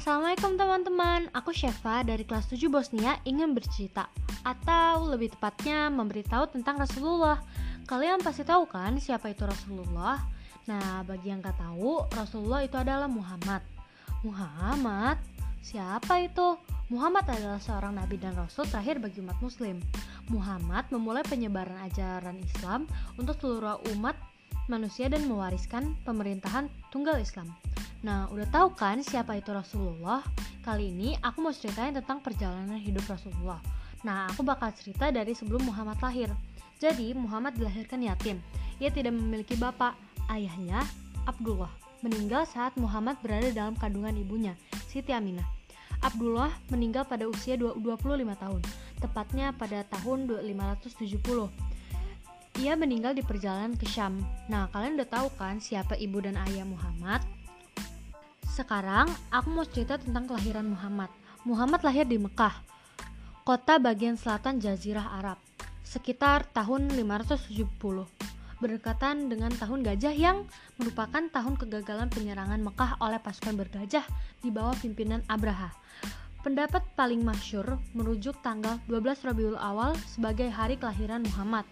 Assalamualaikum teman-teman, aku Syefa dari kelas 7 Bosnia ingin bercerita Atau lebih tepatnya memberitahu tentang Rasulullah Kalian pasti tahu kan siapa itu Rasulullah? Nah, bagi yang gak tahu, Rasulullah itu adalah Muhammad Muhammad? Siapa itu? Muhammad adalah seorang nabi dan rasul terakhir bagi umat muslim. Muhammad memulai penyebaran ajaran Islam untuk seluruh umat manusia dan mewariskan pemerintahan tunggal Islam. Nah, udah tahu kan siapa itu Rasulullah? Kali ini aku mau ceritain tentang perjalanan hidup Rasulullah. Nah, aku bakal cerita dari sebelum Muhammad lahir. Jadi, Muhammad dilahirkan yatim. Ia tidak memiliki bapak. Ayahnya, Abdullah, meninggal saat Muhammad berada dalam kandungan ibunya, Siti Aminah. Abdullah meninggal pada usia 25 tahun, tepatnya pada tahun 570. Ia meninggal di perjalanan ke Syam. Nah, kalian udah tahu kan siapa ibu dan ayah Muhammad? Sekarang, aku mau cerita tentang kelahiran Muhammad. Muhammad lahir di Mekah, kota bagian selatan Jazirah Arab, sekitar tahun 570 berdekatan dengan tahun gajah yang merupakan tahun kegagalan penyerangan Mekah oleh pasukan bergajah di bawah pimpinan Abraha. Pendapat paling masyur merujuk tanggal 12 Rabiul Awal sebagai hari kelahiran Muhammad.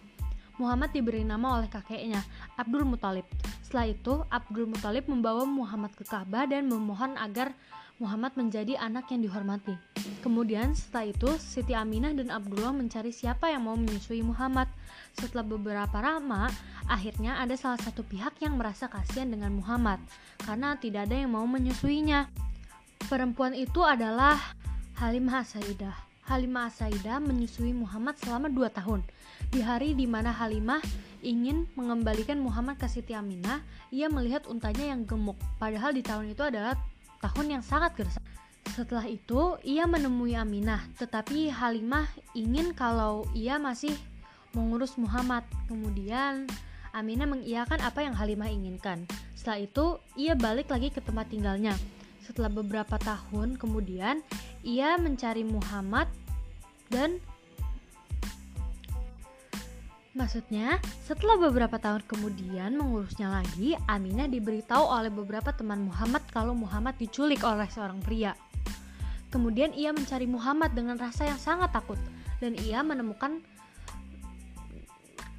Muhammad diberi nama oleh kakeknya, Abdul Muthalib. Setelah itu, Abdul Muthalib membawa Muhammad ke Ka'bah dan memohon agar Muhammad menjadi anak yang dihormati. Kemudian setelah itu Siti Aminah dan Abdullah mencari siapa yang mau menyusui Muhammad. Setelah beberapa lama, akhirnya ada salah satu pihak yang merasa kasihan dengan Muhammad karena tidak ada yang mau menyusuinya. Perempuan itu adalah Halimah Asaidah. Halimah Asaidah menyusui Muhammad selama 2 tahun. Di hari di mana Halimah ingin mengembalikan Muhammad ke Siti Aminah, ia melihat untanya yang gemuk. Padahal di tahun itu adalah tahun yang sangat gersang. Setelah itu, ia menemui Aminah, tetapi Halimah ingin kalau ia masih mengurus Muhammad. Kemudian, Aminah mengiyakan apa yang Halimah inginkan. Setelah itu, ia balik lagi ke tempat tinggalnya. Setelah beberapa tahun kemudian, ia mencari Muhammad dan Maksudnya, setelah beberapa tahun kemudian mengurusnya lagi, Aminah diberitahu oleh beberapa teman Muhammad kalau Muhammad diculik oleh seorang pria. Kemudian ia mencari Muhammad dengan rasa yang sangat takut dan ia menemukan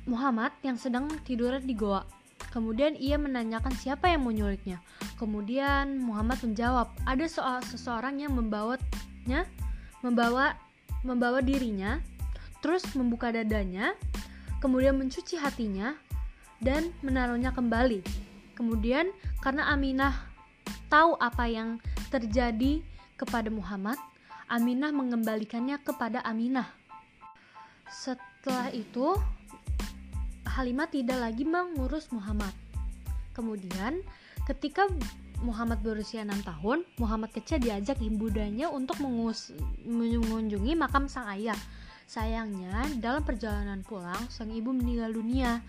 Muhammad yang sedang tidur di goa. Kemudian ia menanyakan siapa yang menyuliknya. Kemudian Muhammad menjawab, ada soal seseorang yang membawanya, membawa membawa dirinya, terus membuka dadanya, kemudian mencuci hatinya dan menaruhnya kembali. Kemudian karena Aminah tahu apa yang terjadi kepada Muhammad, Aminah mengembalikannya kepada Aminah. Setelah itu, Halimah tidak lagi mengurus Muhammad. Kemudian, ketika Muhammad berusia 6 tahun, Muhammad kecil diajak ibundanya untuk mengunjungi makam sang ayah Sayangnya, dalam perjalanan pulang, sang ibu meninggal dunia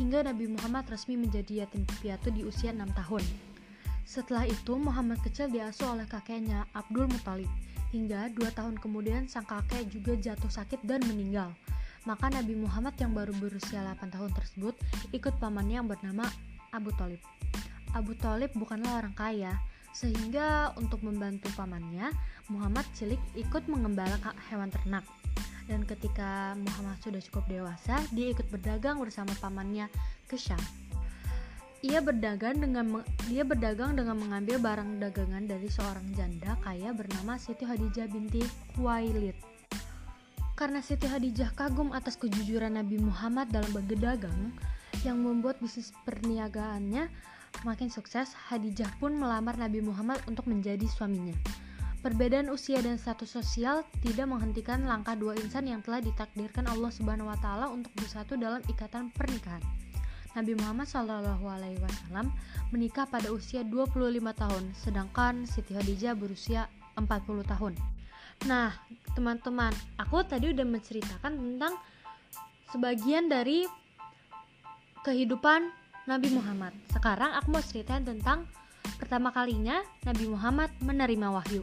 hingga Nabi Muhammad resmi menjadi yatim piatu di usia 6 tahun. Setelah itu, Muhammad kecil diasuh oleh kakeknya, Abdul Muthalib. Hingga dua tahun kemudian, sang kakek juga jatuh sakit dan meninggal. Maka Nabi Muhammad yang baru berusia 8 tahun tersebut ikut pamannya yang bernama Abu Talib. Abu Talib bukanlah orang kaya, sehingga untuk membantu pamannya, Muhammad cilik ikut mengembala hewan ternak dan ketika Muhammad sudah cukup dewasa, dia ikut berdagang bersama pamannya ke Syam. Ia berdagang dengan dia berdagang dengan mengambil barang dagangan dari seorang janda kaya bernama Siti Khadijah binti Khuwailid. Karena Siti Khadijah kagum atas kejujuran Nabi Muhammad dalam berdagang yang membuat bisnis perniagaannya makin sukses, Khadijah pun melamar Nabi Muhammad untuk menjadi suaminya. Perbedaan usia dan status sosial tidak menghentikan langkah dua insan yang telah ditakdirkan Allah Subhanahu wa taala untuk bersatu dalam ikatan pernikahan. Nabi Muhammad Shallallahu alaihi wasallam menikah pada usia 25 tahun, sedangkan Siti Khadijah berusia 40 tahun. Nah, teman-teman, aku tadi udah menceritakan tentang sebagian dari kehidupan Nabi Muhammad. Sekarang aku mau ceritain tentang pertama kalinya Nabi Muhammad menerima wahyu.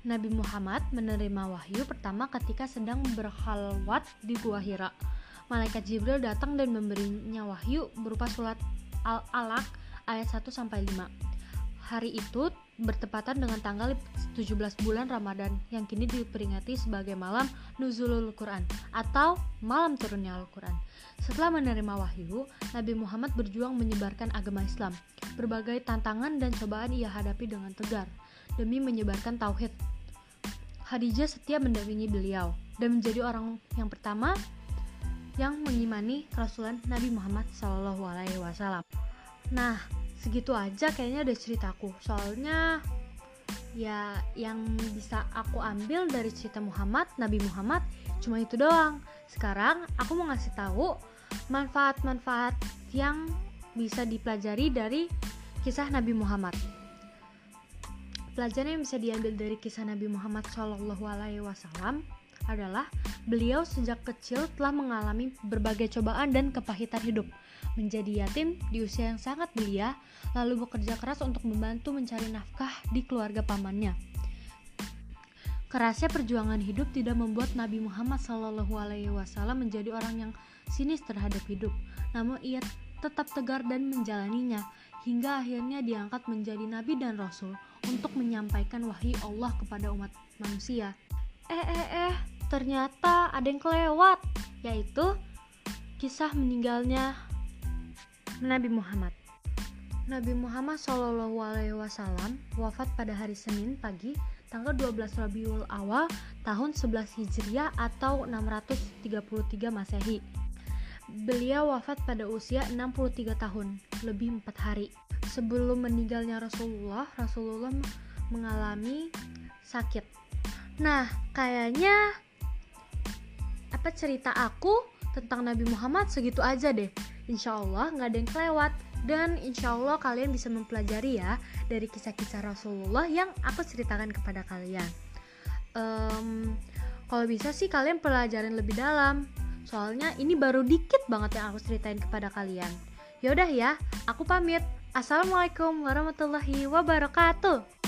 Nabi Muhammad menerima wahyu pertama ketika sedang berhalwat di Gua Hira. Malaikat Jibril datang dan memberinya wahyu berupa surat Al-Alaq ayat 1 sampai 5. Hari itu bertepatan dengan tanggal 17 bulan Ramadan yang kini diperingati sebagai malam Nuzulul Quran atau malam turunnya Al-Quran. Setelah menerima wahyu, Nabi Muhammad berjuang menyebarkan agama Islam. Berbagai tantangan dan cobaan ia hadapi dengan tegar demi menyebarkan tauhid. Khadijah setia mendampingi beliau dan menjadi orang yang pertama yang mengimani kerasulan Nabi Muhammad SAW. Nah, segitu aja kayaknya udah ceritaku. Soalnya ya yang bisa aku ambil dari cerita Muhammad Nabi Muhammad cuma itu doang. Sekarang aku mau ngasih tahu manfaat-manfaat yang bisa dipelajari dari kisah Nabi Muhammad pelajaran yang bisa diambil dari kisah Nabi Muhammad Wasallam adalah beliau sejak kecil telah mengalami berbagai cobaan dan kepahitan hidup. Menjadi yatim di usia yang sangat belia, lalu bekerja keras untuk membantu mencari nafkah di keluarga pamannya. Kerasnya perjuangan hidup tidak membuat Nabi Muhammad SAW menjadi orang yang sinis terhadap hidup, namun ia tetap tegar dan menjalaninya hingga akhirnya diangkat menjadi nabi dan rasul untuk menyampaikan wahyu Allah kepada umat manusia. Eh eh eh, ternyata ada yang kelewat, yaitu kisah meninggalnya Nabi Muhammad. Nabi Muhammad Shallallahu Alaihi Wasallam wafat pada hari Senin pagi tanggal 12 Rabiul Awal tahun 11 Hijriah atau 633 Masehi. Beliau wafat pada usia 63 tahun, lebih 4 hari. Sebelum meninggalnya Rasulullah, Rasulullah mengalami sakit. Nah, kayaknya apa cerita aku tentang Nabi Muhammad segitu aja deh. Insya Allah nggak ada yang kelewat dan insya Allah kalian bisa mempelajari ya dari kisah-kisah Rasulullah yang aku ceritakan kepada kalian. Um, kalau bisa sih kalian pelajarin lebih dalam. Soalnya ini baru dikit banget yang aku ceritain kepada kalian. Yaudah ya, aku pamit. Assalamualaikum warahmatullahi wabarakatuh.